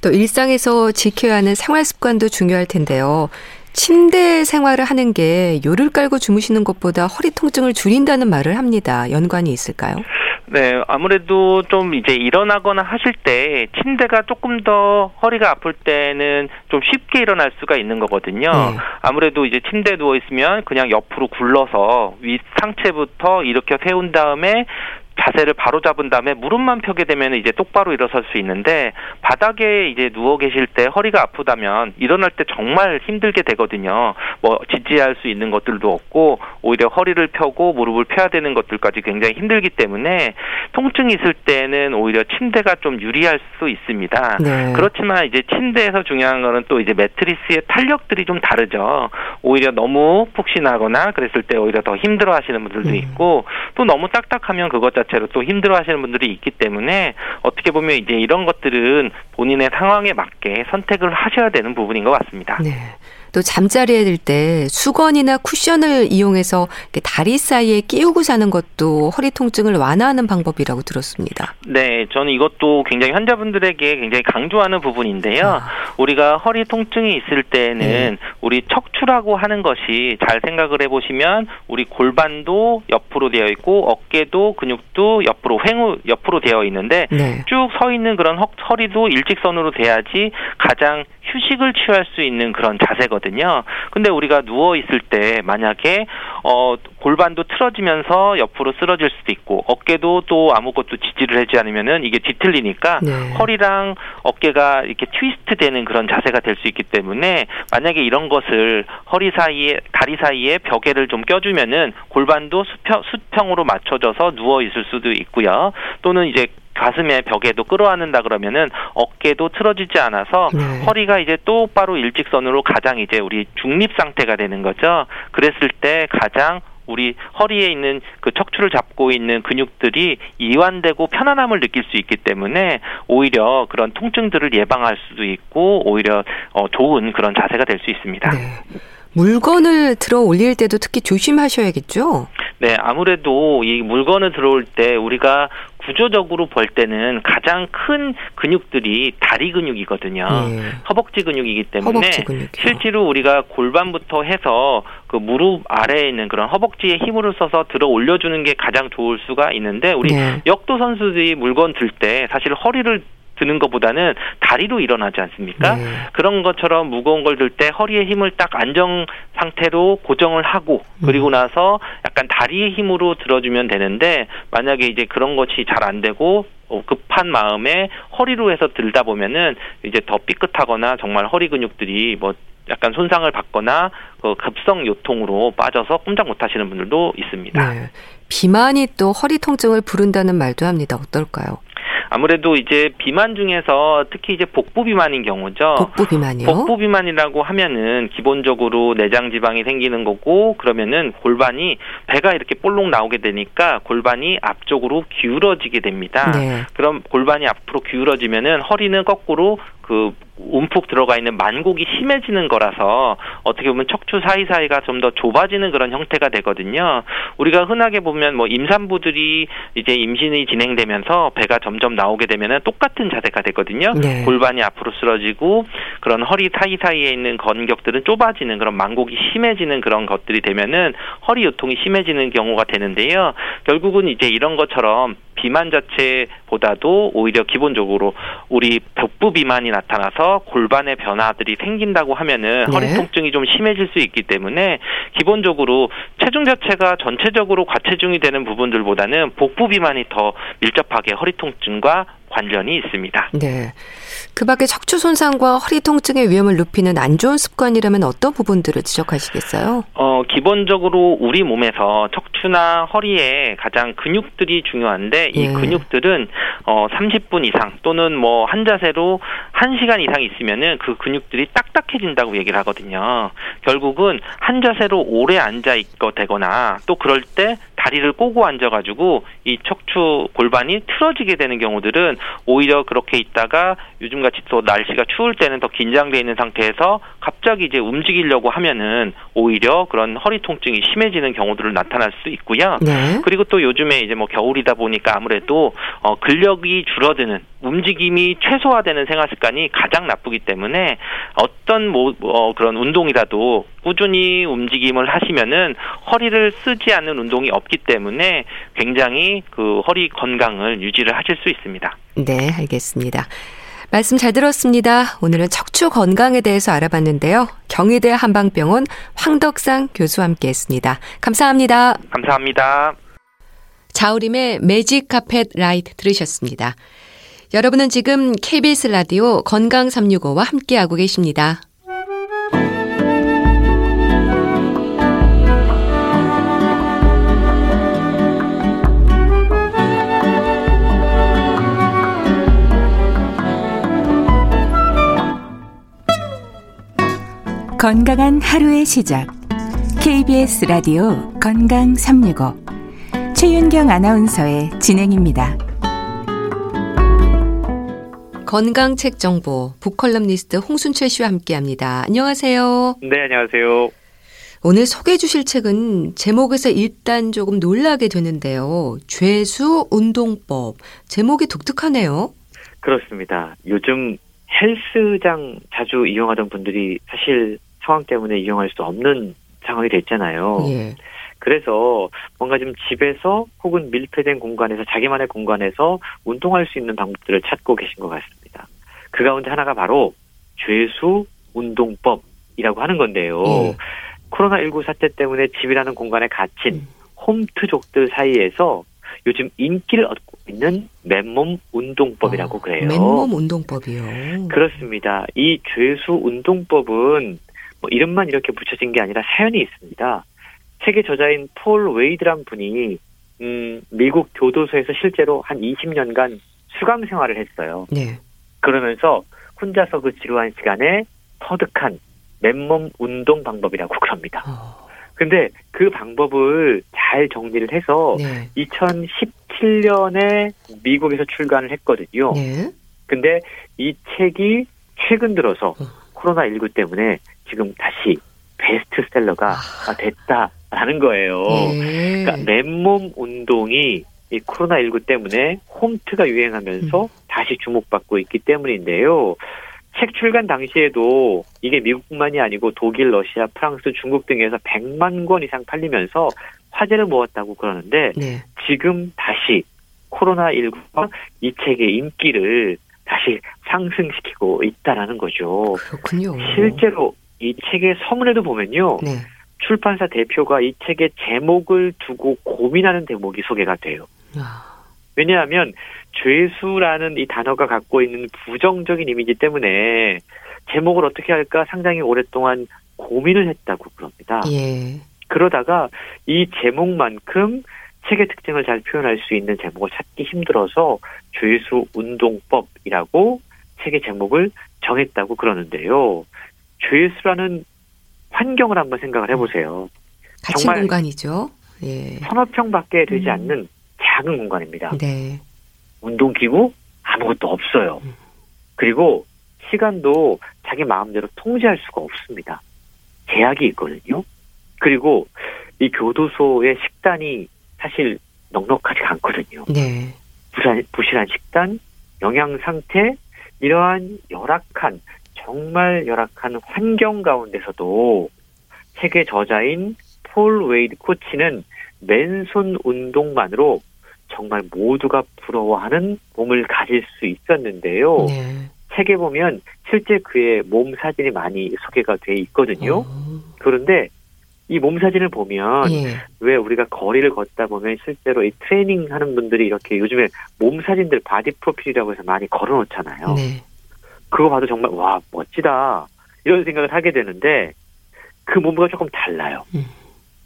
Speaker 1: 또 일상에서 지켜야 하는 생활 습관도 중요할 텐데요. 침대 생활을 하는 게 요를 깔고 주무시는 것보다 허리 통증을 줄인다는 말을 합니다. 연관이 있을까요?
Speaker 2: 네, 아무래도 좀 이제 일어나거나 하실 때 침대가 조금 더 허리가 아플 때는 좀 쉽게 일어날 수가 있는 거거든요. 네. 아무래도 이제 침대에 누워 있으면 그냥 옆으로 굴러서 윗 상체부터 이렇게 세운 다음에 자세를 바로 잡은 다음에 무릎만 펴게 되면 이제 똑바로 일어설 수 있는데 바닥에 이제 누워 계실 때 허리가 아프다면 일어날 때 정말 힘들게 되거든요. 뭐 지지할 수 있는 것들도 없고 오히려 허리를 펴고 무릎을 펴야 되는 것들까지 굉장히 힘들기 때문에 통증이 있을 때는 오히려 침대가 좀 유리할 수 있습니다. 네. 그렇지만 이제 침대에서 중요한 거는 또 이제 매트리스의 탄력들이 좀 다르죠. 오히려 너무 푹신하거나 그랬을 때 오히려 더 힘들어 하시는 분들도 음. 있고 또 너무 딱딱하면 그것 자체 로 또 힘들어 하시는 분들이 있기 때문에 어떻게 보면 이제 이런 것들은 본인의 상황에 맞게 선택을 하셔야 되는 부분인 것 같습니다. 네.
Speaker 1: 또 잠자리에 들 때 수건이나 쿠션을 이용해서 다리 사이에 끼우고 자는 것도 허리 통증을 완화하는 방법이라고 들었습니다.
Speaker 2: 네, 저는 이것도 굉장히 환자분들에게 굉장히 강조하는 부분인데요. 아. 우리가 허리 통증이 있을 때는 네. 우리 척추라고 하는 것이 잘 생각을 해보시면 우리 골반도 옆으로 되어 있고 어깨도 근육도 옆으로 횡우 옆으로 되어 있는데 네. 쭉서 있는 그런 허리도 일직선으로 돼야지 가장 휴식을 취할 수 있는 그런 자세거든요. 근데 우리가 누워 있을 때 만약에 어 골반도 틀어지면서 옆으로 쓰러질 수도 있고 어깨도 또 아무것도 지지를 하지 않으면은 이게 뒤틀리니까 네. 허리랑 어깨가 이렇게 트위스트 되는 그런 자세가 될 수 있기 때문에 만약에 이런 것을 허리 사이에 다리 사이에 벽에를 좀 껴주면은 골반도 수평 수평으로 맞춰져서 누워 있을 수도 있고요. 또는 이제 가슴에 벽에도 끌어안는다 그러면은 어깨도 틀어지지 않아서 네. 허리가 이제 똑바로 일직선으로 가장 이제 우리 중립 상태가 되는 거죠. 그랬을 때 가장 우리 허리에 있는 그 척추를 잡고 있는 근육들이 이완되고 편안함을 느낄 수 있기 때문에 오히려 그런 통증들을 예방할 수도 있고 오히려 어 좋은 그런 자세가 될 수 있습니다. 네.
Speaker 1: 물건을 들어 올릴 때도 특히 조심하셔야겠죠?
Speaker 2: 네, 아무래도 이 물건을 들어올 때 우리가 구조적으로 볼 때는 가장 큰 근육들이 다리 근육이거든요. 네. 허벅지 근육이기 때문에 허벅지 실제로 우리가 골반부터 해서 그 무릎 아래에 있는 그런 허벅지에 힘을 써서 들어 올려주는 게 가장 좋을 수가 있는데 우리 네. 역도 선수들이 물건 들 때 사실 허리를 드는 것보다는 다리로 일어나지 않습니까? 네. 그런 것처럼 무거운 걸 들 때 허리에 힘을 딱 안정 상태로 고정을 하고 그리고 음. 나서 약간 다리의 힘으로 들어주면 되는데 만약에 이제 그런 것이 잘 안 되고 어, 급한 마음에 허리로 해서 들다 보면은 이제 더 삐끗하거나 정말 허리 근육들이 뭐 약간 손상을 받거나 그 급성 요통으로 빠져서 꼼짝 못 하시는 분들도 있습니다. 네.
Speaker 1: 비만이 또 허리 통증을 부른다는 말도 합니다. 어떨까요?
Speaker 2: 아무래도 이제 비만 중에서 특히 이제 복부 비만인 경우죠.
Speaker 1: 복부 비만이요?
Speaker 2: 복부 비만이라고 하면은 기본적으로 내장 지방이 생기는 거고 그러면은 골반이 배가 이렇게 볼록 나오게 되니까 골반이 앞쪽으로 기울어지게 됩니다. 네. 그럼 골반이 앞으로 기울어지면은 허리는 거꾸로 그 움푹 들어가 있는 만곡이 심해지는 거라서 어떻게 보면 척추 사이사이가 좀 더 좁아지는 그런 형태가 되거든요. 우리가 흔하게 보면 뭐 임산부들이 이제 임신이 진행되면서 배가 점점 나오게 되면은 똑같은 자세가 되거든요. 네. 골반이 앞으로 쓰러지고 그런 허리 사이사이에 있는 건격들은 좁아지는 그런 만곡이 심해지는 그런 것들이 되면은 허리 요통이 심해지는 경우가 되는데요. 결국은 이제 이런 것처럼 비만 자체보다도 오히려 기본적으로 우리 복부 비만이 나타나서 골반의 변화들이 생긴다고 하면은 네. 허리 통증이 좀 심해질 수 있기 때문에 기본적으로 체중 자체가 전체적으로 과체중이 되는 부분들보다는 복부 비만이 더 밀접하게 허리 통증과 관련이 있습니다.
Speaker 1: 네. 그 밖에 척추 손상과 허리 통증의 위험을 높이는 안 좋은 습관이라면 어떤 부분들을 지적하시겠어요?
Speaker 2: 어, 기본적으로 우리 몸에서 척추나 허리에 가장 근육들이 중요한데 이 예. 근육들은 어, 30분 이상 또는 뭐 한 자세로 1시간 이상 있으면은 그 근육들이 딱딱해진다고 얘기를 하거든요. 결국은 한 자세로 오래 앉아 있거 되거나 또 그럴 때 다리를 꼬고 앉아가지고 이 척추 골반이 틀어지게 되는 경우들은 오히려 그렇게 있다가 요즘같이 또 날씨가 추울 때는 더 긴장돼 있는 상태에서 갑자기 이제 움직이려고 하면은 오히려 그런 허리 통증이 심해지는 경우들을 나타날 수 있고요. 네. 그리고 또 요즘에 이제 뭐 겨울이다 보니까 아무래도 어 근력이 줄어드는 움직임이 최소화되는 생활 습관이 가장 나쁘기 때문에 어떤 뭐 어, 그런 운동이라도 꾸준히 움직임을 하시면은 허리를 쓰지 않는 운동이 없기 때문에 굉장히 그 허리 건강을 유지를 하실 수 있습니다.
Speaker 1: 네, 알겠습니다. 말씀 잘 들었습니다. 오늘은 척추 건강에 대해서 알아봤는데요. 경희대 한방병원 황덕상 교수와 함께 했습니다. 감사합니다.
Speaker 2: 감사합니다.
Speaker 1: 자우림의 매직 카펫 라이트 들으셨습니다. 여러분은 지금 KBS 라디오 건강 365와 함께하고 계십니다.
Speaker 3: 건강한 하루의 시작. KBS 라디오 건강 365. 최윤경 아나운서의 진행입니다.
Speaker 1: 건강 책 정보 북컬럼니스트 홍순철 씨와 함께합니다. 안녕하세요.
Speaker 4: 네, 안녕하세요.
Speaker 1: 오늘 소개해 주실 책은 제목에서 일단 조금 놀라게 되는데요. 죄수 운동법. 제목이 독특하네요.
Speaker 4: 그렇습니다. 요즘 헬스장 자주 이용하던 분들이 사실 상황 때문에 이용할 수 없는 상황이 됐잖아요. 예. 그래서 뭔가 좀 집에서 혹은 밀폐된 공간에서 자기만의 공간에서 운동할 수 있는 방법들을 찾고 계신 것 같습니다. 그 가운데 하나가 바로 죄수 운동법이라고 하는 건데요. 예. 코로나19 사태 때문에 집이라는 공간에 갇힌 음. 홈트족들 사이에서 요즘 인기를 얻고 있는 맨몸 운동법이라고 어, 그래요.
Speaker 1: 맨몸 운동법이요.
Speaker 4: 그렇습니다. 이 죄수 운동법은 뭐 이름만 이렇게 붙여진 게 아니라 사연이 있습니다. 책의 저자인 폴 웨이드란 분이 음, 미국 교도소에서 실제로 한 20년간 수감 생활을 했어요. 네. 그러면서 혼자서 그 지루한 시간에 터득한 맨몸 운동 방법이라고 그럽니다. 어. 근데 그 방법을 잘 정리를 해서 네. 2017년에 미국에서 출간을 했거든요. 네. 근데 이 책이 최근 들어서 어. 코로나19 때문에 지금 다시 베스트셀러가 아. 됐다라는 거예요. 네. 그러니까 맨몸 운동이 이 코로나19 때문에 홈트가 유행하면서 음. 다시 주목받고 있기 때문인데요. 책 출간 당시에도 이게 미국뿐만이 아니고 독일, 러시아, 프랑스, 중국 등에서 100만 권 이상 팔리면서 화제를 모았다고 그러는데 네. 지금 다시 코로나19가 이 책의 인기를 다시 상승시키고 있다라는 거죠.
Speaker 1: 그렇군요.
Speaker 4: 실제로 이 책의 서문에도 보면요. 네. 출판사 대표가 이 책의 제목을 두고 고민하는 대목이 소개가 돼요. 아. 왜냐하면 죄수라는 이 단어가 갖고 있는 부정적인 이미지 때문에 제목을 어떻게 할까 상당히 오랫동안 고민을 했다고 그럽니다. 예. 그러다가 이 제목만큼 책의 특징을 잘 표현할 수 있는 제목을 찾기 힘들어서 죄수 운동법이라고 책의 제목을 정했다고 그러는데요. 죄수라는 환경을 한번 생각을 해보세요.
Speaker 1: 갇힌 공간이죠. 예.
Speaker 4: 서너 평밖에 되지 음. 않는 작은 공간입니다. 네. 운동기구 아무것도 없어요. 음. 그리고 시간도 자기 마음대로 통제할 수가 없습니다. 제약이 있거든요. 그리고 이 교도소의 식단이 사실 넉넉하지 않거든요. 네. 부실한, 부실한 식단, 영양 상태, 이러한 열악한 정말 열악한 환경 가운데서도 세계 저자인 폴 웨이드 코치는 맨손 운동만으로 정말 모두가 부러워하는 몸을 가질 수 있었는데요. 네. 책에 보면 실제 그의 몸 사진이 많이 소개가 돼 있거든요. 어. 그런데 이 몸 사진을 보면 예. 왜 우리가 거리를 걷다 보면 실제로 이 트레이닝 하는 분들이 이렇게 요즘에 몸 사진들 바디 프로필이라고 해서 많이 걸어 놓잖아요. 네. 그거 봐도 정말 와 멋지다 이런 생각을 하게 되는데 그 몸과 조금 달라요. 음.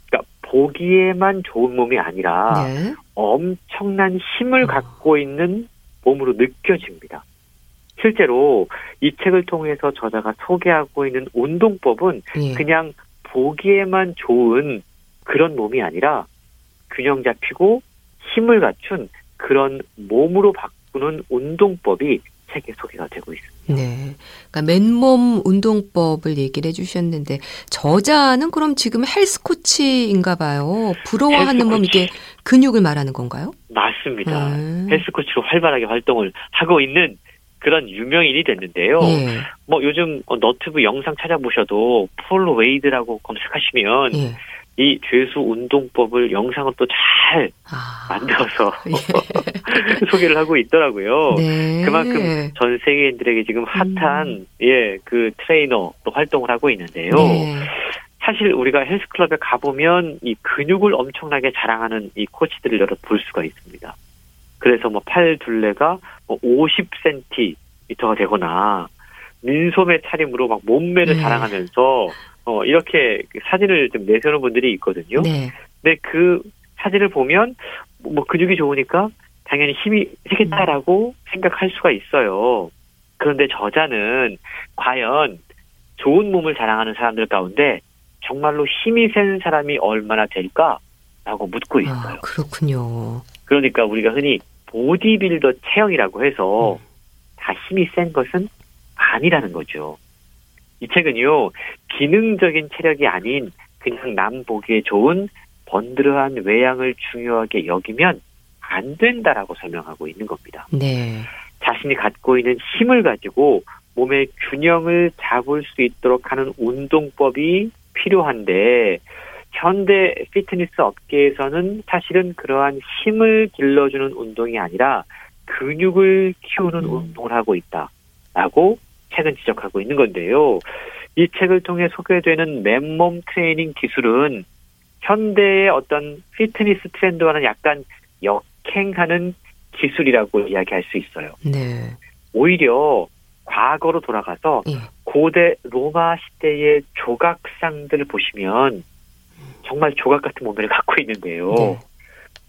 Speaker 4: 그러니까 보기에만 좋은 몸이 아니라 네. 엄청난 힘을 어. 갖고 있는 몸으로 느껴집니다. 실제로 이 책을 통해서 저자가 소개하고 있는 운동법은 예. 그냥 보기에만 좋은 그런 몸이 아니라 균형 잡히고 힘을 갖춘 그런 몸으로 바꾸는 운동법이 책에 소개가 되고 있습니다.
Speaker 1: 네. 그러니까 맨몸 운동법을 얘기를 해주셨는데 저자는 그럼 지금 헬스 코치인가 봐요. 부러워하는 몸 이게 근육을 말하는 건가요?
Speaker 4: 맞습니다. 음. 헬스 코치로 활발하게 활동을 하고 있는 그런 유명인이 됐는데요. 예. 뭐 요즘 너튜브 영상 찾아보셔도 폴 웨이드라고 검색하시면 예. 이 죄수 운동법을 영상을 또잘 아. 만들어서 예. 소개를 하고 있더라고요. 네. 그만큼 전 세계인들에게 지금 핫한 음. 예그 트레이너로 활동을 하고 있는데요. 네. 사실 우리가 헬스클럽에 가보면 이 근육을 엄청나게 자랑하는 이 코치들을 여러 볼 수가 있습니다. 그래서 뭐 팔 둘레가 뭐 50cm가 되거나 민소매 차림으로 막 몸매를 네. 자랑하면서 어 이렇게 사진을 좀 내세우는 분들이 있거든요. 네. 근데 그 사진을 보면 뭐 근육이 좋으니까 당연히 힘이 세겠다라고 음. 생각할 수가 있어요. 그런데 저자는 과연 좋은 몸을 자랑하는 사람들 가운데 정말로 힘이 센 사람이 얼마나 될까라고 묻고 아, 있어요. 아,
Speaker 1: 그렇군요.
Speaker 4: 그러니까 우리가 흔히 보디빌더 체형이라고 해서 음. 다 힘이 센 것은 아니라는 거죠. 이 책은요, 기능적인 체력이 아닌 그냥 남 보기에 좋은 번드르한 외양을 중요하게 여기면 안 된다라고 설명하고 있는 겁니다. 네. 자신이 갖고 있는 힘을 가지고 몸의 균형을 잡을 수 있도록 하는 운동법이 필요한데 현대 피트니스 업계에서는 사실은 그러한 힘을 길러주는 운동이 아니라 근육을 키우는 음. 운동을 하고 있다라고 책은 지적하고 있는 건데요. 이 책을 통해 소개되는 맨몸 트레이닝 기술은 현대의 어떤 피트니스 트렌드와는 약간 역행하는 기술이라고 이야기할 수 있어요. 네. 오히려 과거로 돌아가서 예. 고대 로마 시대의 조각상들을 보시면 정말 조각 같은 몸매를 갖고 있는데요. 네.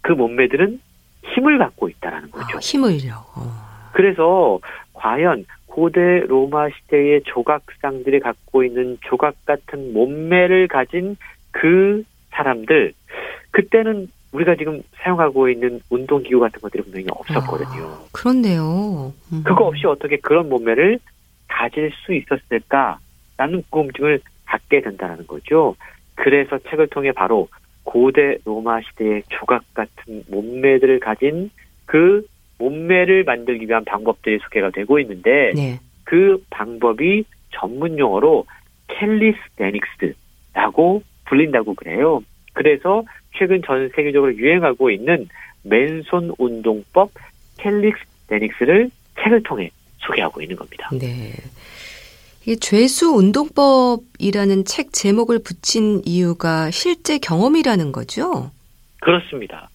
Speaker 4: 그 몸매들은 힘을 갖고 있다라는 거죠. 아,
Speaker 1: 힘을요. 어.
Speaker 4: 그래서 과연 고대 로마 시대의 조각상들이 갖고 있는 조각 같은 몸매를 가진 그 사람들 그때는 우리가 지금 사용하고 있는 운동기구 같은 것들이 분명히 없었거든요. 아,
Speaker 1: 그렇네요.
Speaker 4: 음. 그거 없이 어떻게 그런 몸매를 가질 수 있었을까라는 궁금증을 갖게 된다는 거죠. 그래서 책을 통해 바로 고대 로마 시대의 조각 같은 몸매들을 가진 그 몸매를 만들기 위한 방법들이 소개가 되고 있는데 네. 그 방법이 전문 용어로 캘리스데닉스라고 불린다고 그래요. 그래서 최근 전 세계적으로 유행하고 있는 맨손 운동법 캘리스데닉스를 책을 통해 소개하고 있는 겁니다.
Speaker 1: 네. 이 죄수 운동법이라는 책 제목을 붙인 이유가 실제 경험이라는 거죠?
Speaker 4: 그렇습니다.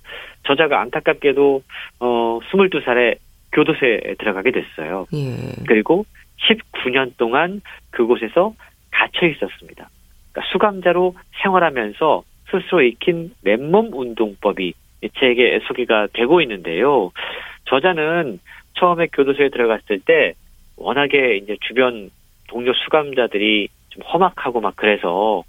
Speaker 4: 저자가 안타깝게도 어 22살에 교도소에 들어가게 됐어요. 예. 그리고 19년 동안 그곳에서 갇혀 있었습니다. 그러니까 수감자로 생활하면서 스스로 익힌 맨몸 운동법이 책에 소개가 되고 있는데요. 저자는 처음에 교도소에 들어갔을 때 워낙에 이제 주변 동료 수감자들이 좀 험악하고 막 그래서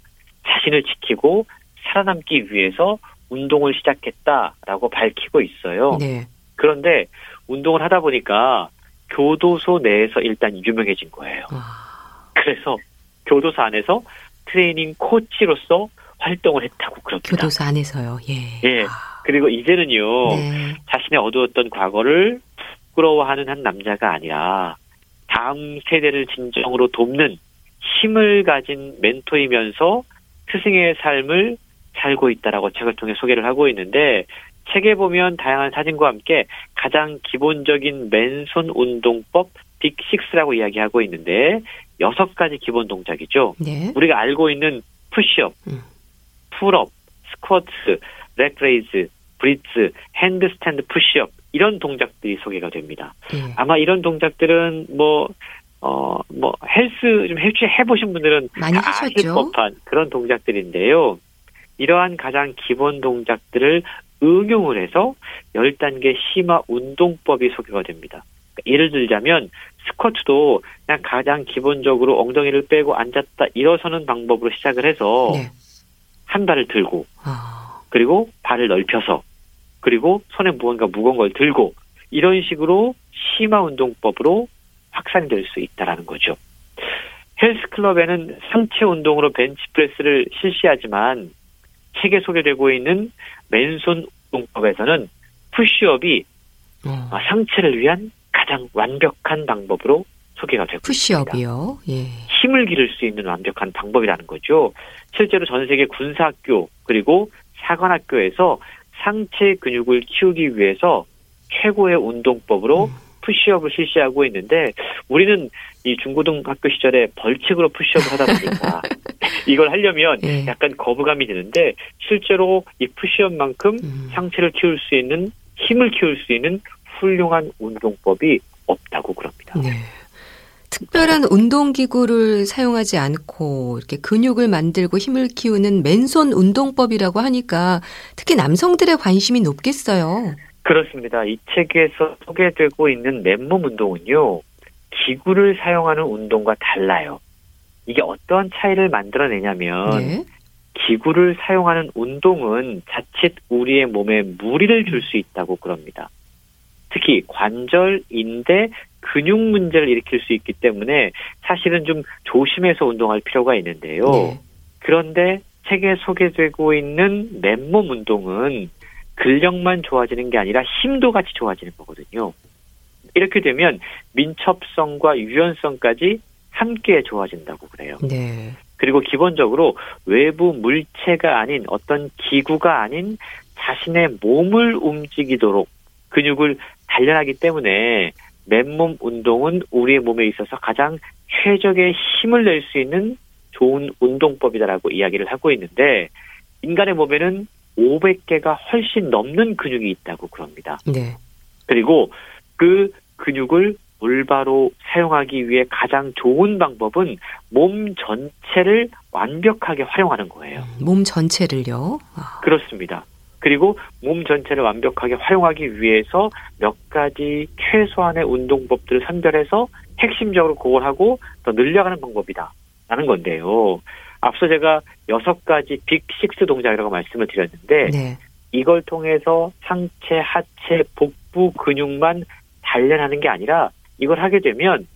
Speaker 4: 자신을 지키고 살아남기 위해서 운동을 시작했다라고 밝히고 있어요. 네. 그런데 운동을 하다 보니까 교도소 내에서 일단 유명해진 거예요. 아... 그래서 교도소 안에서 트레이닝 코치로서 활동을 했다고 그럽니다.
Speaker 1: 교도소 안에서요. 예.
Speaker 4: 예. 그리고 이제는요. 네. 자신의 어두웠던 과거를 부끄러워하는 한 남자가 아니라 다음 세대를 진정으로 돕는 힘을 가진 멘토이면서 스승의 삶을 살고 있다라고 책을 통해 소개를 하고 있는데 책에 보면 다양한 사진과 함께 가장 기본적인 맨손 운동법 Big Six라고 이야기하고 있는데 여섯 가지 기본 동작이죠. 네. 우리가 알고 있는 푸시업, 음. pull-up, squat, leg raise, bridge, handstand push-up 이런 동작들이 소개가 됩니다. 네. 아마 이런 동작들은 뭐 어, 뭐, 헬스 좀 해보신 분들은
Speaker 1: 많이 하셨죠.
Speaker 4: 법한 그런 동작들인데요. 이러한 가장 기본 동작들을 응용을 해서 10단계 심화 운동법이 소개가 됩니다. 그러니까 예를 들자면 스쿼트도 그냥 가장 기본적으로 엉덩이를 빼고 앉았다 일어서는 방법으로 시작을 해서 네. 한 발을 들고 아. 그리고 발을 넓혀서 그리고 손에 무언가 무거운 걸 들고 이런 식으로 심화 운동법으로 확산이 될수 있다라는 거죠. 헬스클럽에는 상체 운동으로 벤치프레스를 실시하지만 책에 소개되고 있는 맨손 운동법에서는 푸시업이 어. 상체를 위한 가장 완벽한 방법으로 소개가 되고
Speaker 1: 푸시업이요. 예.
Speaker 4: 힘을 기를 수 있는 완벽한 방법이라는 거죠. 실제로 전 세계 군사학교 그리고 사관학교에서 상체 근육을 키우기 위해서 최고의 운동법으로 음. 푸시업을 실시하고 있는데 우리는 이 중고등학교 시절에 벌칙으로 푸시업을 하다 보니까 이걸 하려면 예. 약간 거부감이 드는데 실제로 이 푸시업만큼 음. 상체를 키울 수 있는 힘을 키울 수 있는 훌륭한 운동법이 없다고 그럽니다. 네.
Speaker 1: 특별한 운동기구를 사용하지 않고 이렇게 근육을 만들고 힘을 키우는 맨손 운동법이라고 하니까 특히 남성들의 관심이 높겠어요.
Speaker 4: 그렇습니다. 이 책에서 소개되고 있는 맨몸 운동은요, 기구를 사용하는 운동과 달라요. 이게 어떠한 차이를 만들어내냐면, 네. 기구를 사용하는 운동은 자칫 우리의 몸에 무리를 줄 수 있다고 그럽니다. 특히 관절, 인대, 근육 문제를 일으킬 수 있기 때문에 사실은 좀 조심해서 운동할 필요가 있는데요. 네. 그런데 책에 소개되고 있는 맨몸 운동은 근력만 좋아지는 게 아니라 힘도 같이 좋아지는 거거든요. 이렇게 되면 민첩성과 유연성까지 함께 좋아진다고 그래요. 네. 그리고 기본적으로 외부 물체가 아닌 어떤 기구가 아닌 자신의 몸을 움직이도록 근육을 단련하기 때문에 맨몸 운동은 우리의 몸에 있어서 가장 최적의 힘을 낼 수 있는 좋은 운동법이다라고 이야기를 하고 있는데 인간의 몸에는 500개가 훨씬 넘는 근육이 있다고 그럽니다. 네. 그리고 그 근육을 올바로 사용하기 위해 가장 좋은 방법은 몸 전체를 완벽하게 활용하는 거예요.
Speaker 1: 음, 몸 전체를요?
Speaker 4: 아. 그렇습니다. 그리고 몸 전체를 완벽하게 활용하기 위해서 몇 가지 최소한의 운동법들을 선별해서 핵심적으로 그걸 하고 더 늘려가는 방법이다. 라는 건데요. 앞서 제가 여섯 가지 빅식스 동작이라고 말씀을 드렸는데 네. 이걸 통해서 상체, 하체, 복부 근육만 단련하는 게 아니라 이걸 하게 되면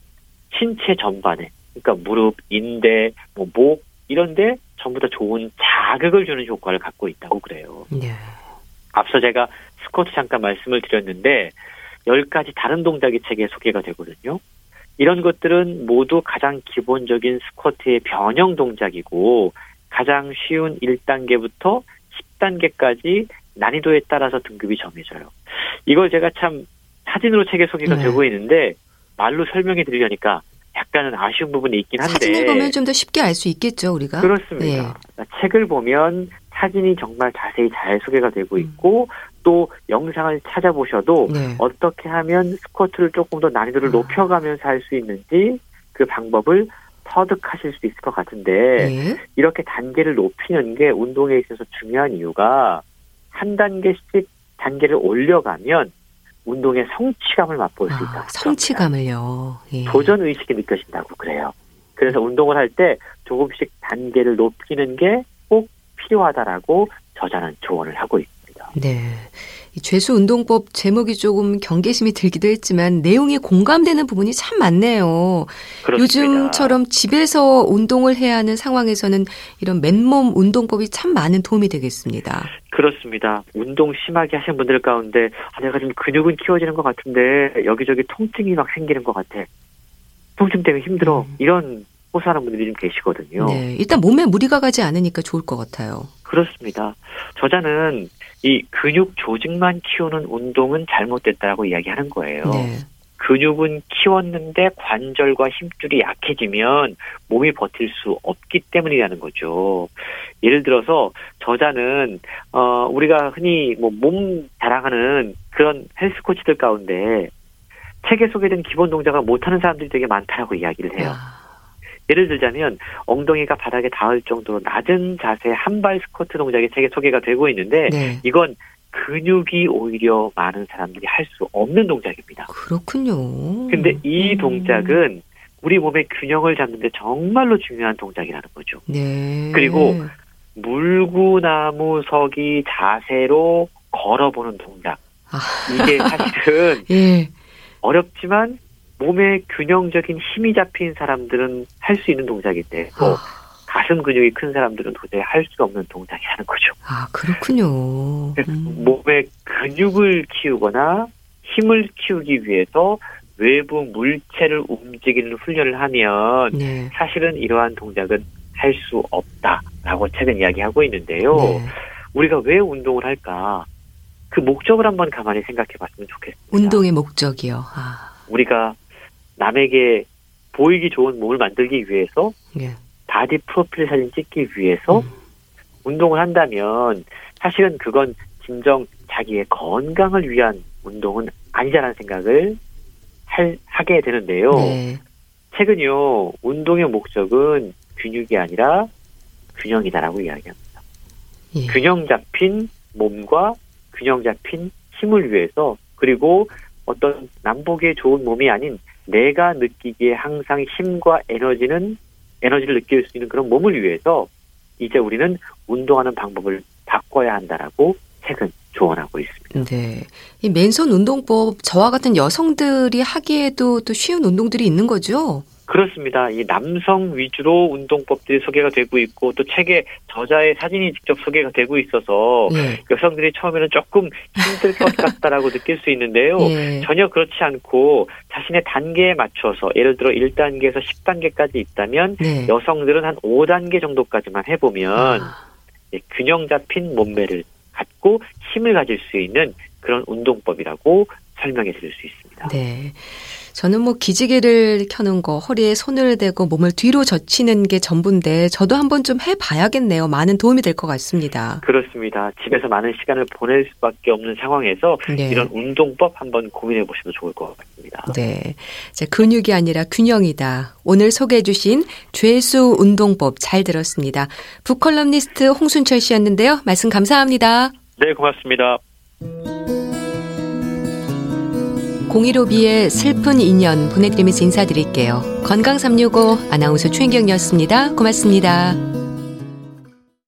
Speaker 4: 신체 전반에 그러니까 무릎, 인대, 뭐 목 이런데 전부 다 좋은 자극을 주는 효과를 갖고 있다고 그래요. 네. 앞서 제가 스쿼트 잠깐 말씀을 드렸는데 열 가지 다른 동작이 책에 소개가 되거든요. 이런 것들은 모두 가장 기본적인 스쿼트의 변형 동작이고 가장 쉬운 1단계부터 10단계까지 난이도에 따라서 등급이 정해져요. 이걸 제가 참 사진으로 책에 소개가 네. 되고 있는데 말로 설명해 드리려니까 약간은 아쉬운 부분이 있긴 한데
Speaker 1: 사진을 보면 좀 더 쉽게 알 수 있겠죠 우리가
Speaker 4: 그렇습니다. 네. 책을 보면 사진이 정말 자세히 잘 소개가 되고 음. 있고 또 영상을 찾아보셔도 네. 어떻게 하면 스쿼트를 조금 더 난이도를 아. 높여가면서 할 수 있는지 그 방법을 터득하실 수 있을 것 같은데 네. 이렇게 단계를 높이는 게 운동에 있어서 중요한 이유가 한 단계씩 단계를 올려가면 운동의 성취감을 맛볼 수 아, 있다.
Speaker 1: 성취감을요.
Speaker 4: 예. 도전 의식이 느껴진다고 그래요. 그래서 운동을 할 때 조금씩 단계를 높이는 게 꼭 필요하다라고 저자는 조언을 하고 있습니다.
Speaker 1: 네. 죄수 운동법 제목이 조금 경계심이 들기도 했지만 내용이 공감되는 부분이 참 많네요. 그렇습니다. 요즘처럼 집에서 운동을 해야 하는 상황에서는 이런 맨몸 운동법이 참 많은 도움이 되겠습니다.
Speaker 4: 그렇습니다. 운동 심하게 하시는 분들 가운데 아, 내가 좀 근육은 키워지는 것 같은데 여기저기 통증이 막 생기는 것 같아. 통증 때문에 힘들어. 음. 이런 호소하는 분들이 좀 계시거든요.
Speaker 1: 네, 일단 몸에 무리가 가지 않으니까 좋을 것 같아요.
Speaker 4: 그렇습니다. 저자는 이 근육 조직만 키우는 운동은 잘못됐다고 이야기하는 거예요. 네. 근육은 키웠는데 관절과 힘줄이 약해지면 몸이 버틸 수 없기 때문이라는 거죠. 예를 들어서 저자는 어 우리가 흔히 뭐 몸 자랑하는 그런 헬스 코치들 가운데 책에 소개된 기본 동작을 못하는 사람들이 되게 많다라고 이야기를 해요. 아. 예를 들자면 엉덩이가 바닥에 닿을 정도로 낮은 자세 한 발 스쿼트 동작이 책에 소개가 되고 있는데 네. 이건 근육이 오히려 많은 사람들이 할 수 없는 동작입니다.
Speaker 1: 그렇군요.
Speaker 4: 근데 이 음. 동작은 우리 몸의 균형을 잡는데 정말로 중요한 동작이라는 거죠. 네. 그리고 물구나무 서기 자세로 걸어보는 동작. 아. 이게 사실은 예. 어렵지만 몸에 균형적인 힘이 잡힌 사람들은 할 수 있는 동작인데 또 아. 가슴 근육이 큰 사람들은 도저히 할 수 없는 동작이라는 거죠.
Speaker 1: 아 그렇군요.
Speaker 4: 음. 몸의 근육을 키우거나 힘을 키우기 위해서 외부 물체를 움직이는 훈련을 하면 네. 사실은 이러한 동작은 할 수 없다라고 책은 이야기하고 있는데요. 네. 우리가 왜 운동을 할까? 그 목적을 한번 가만히 생각해 봤으면 좋겠습니다.
Speaker 1: 운동의 목적이요. 아.
Speaker 4: 우리가 남에게 보이기 좋은 몸을 만들기 위해서 예. 바디 프로필 사진 찍기 위해서 음. 운동을 한다면 사실은 그건 진정 자기의 건강을 위한 운동은 아니다라는 생각을 할, 하게 되는데요. 네. 최근요 운동의 목적은 근육이 아니라 균형이다라고 이야기합니다. 예. 균형 잡힌 몸과 균형 잡힌 힘을 위해서 그리고 어떤 남북의 좋은 몸이 아닌 내가 느끼기에 항상 힘과 에너지는 에너지를 느낄 수 있는 그런 몸을 위해서 이제 우리는 운동하는 방법을 바꿔야 한다라고 책은 조언하고 있습니다.
Speaker 1: 네. 이 맨손 운동법 저와 같은 여성들이 하기에도 또 쉬운 운동들이 있는 거죠?
Speaker 4: 그렇습니다. 이 남성 위주로 운동법들이 소개가 되고 있고 또 책에 저자의 사진이 직접 소개가 되고 있어서 예. 여성들이 처음에는 조금 힘들 것 같다라고 느낄 수 있는데요. 예. 전혀 그렇지 않고 자신의 단계에 맞춰서 예를 들어 1단계에서 10단계까지 있다면 네. 여성들은 한 5단계 정도까지만 해보면 아. 균형 잡힌 몸매를 갖고 힘을 가질 수 있는 그런 운동법이라고 설명해 드릴 수 있습니다.
Speaker 1: 네. 저는 뭐 기지개를 켜는 거, 허리에 손을 대고 몸을 뒤로 젖히는 게 전부인데 저도 한번 좀 해봐야겠네요. 많은 도움이 될 것 같습니다.
Speaker 4: 그렇습니다. 집에서 많은 시간을 보낼 수밖에 없는 상황에서 네. 이런 운동법 한번 고민해 보시면 좋을 것 같습니다.
Speaker 1: 네. 자, 근육이 아니라 균형이다. 오늘 소개해 주신 죄수 운동법 잘 들었습니다. 북컬럼니스트 홍순철 씨였는데요. 말씀 감사합니다.
Speaker 4: 네, 고맙습니다.
Speaker 1: 015B의 슬픈 인연 보내드리면서 인사드릴게요. 건강365 아나운서 최인경이었습니다. 고맙습니다.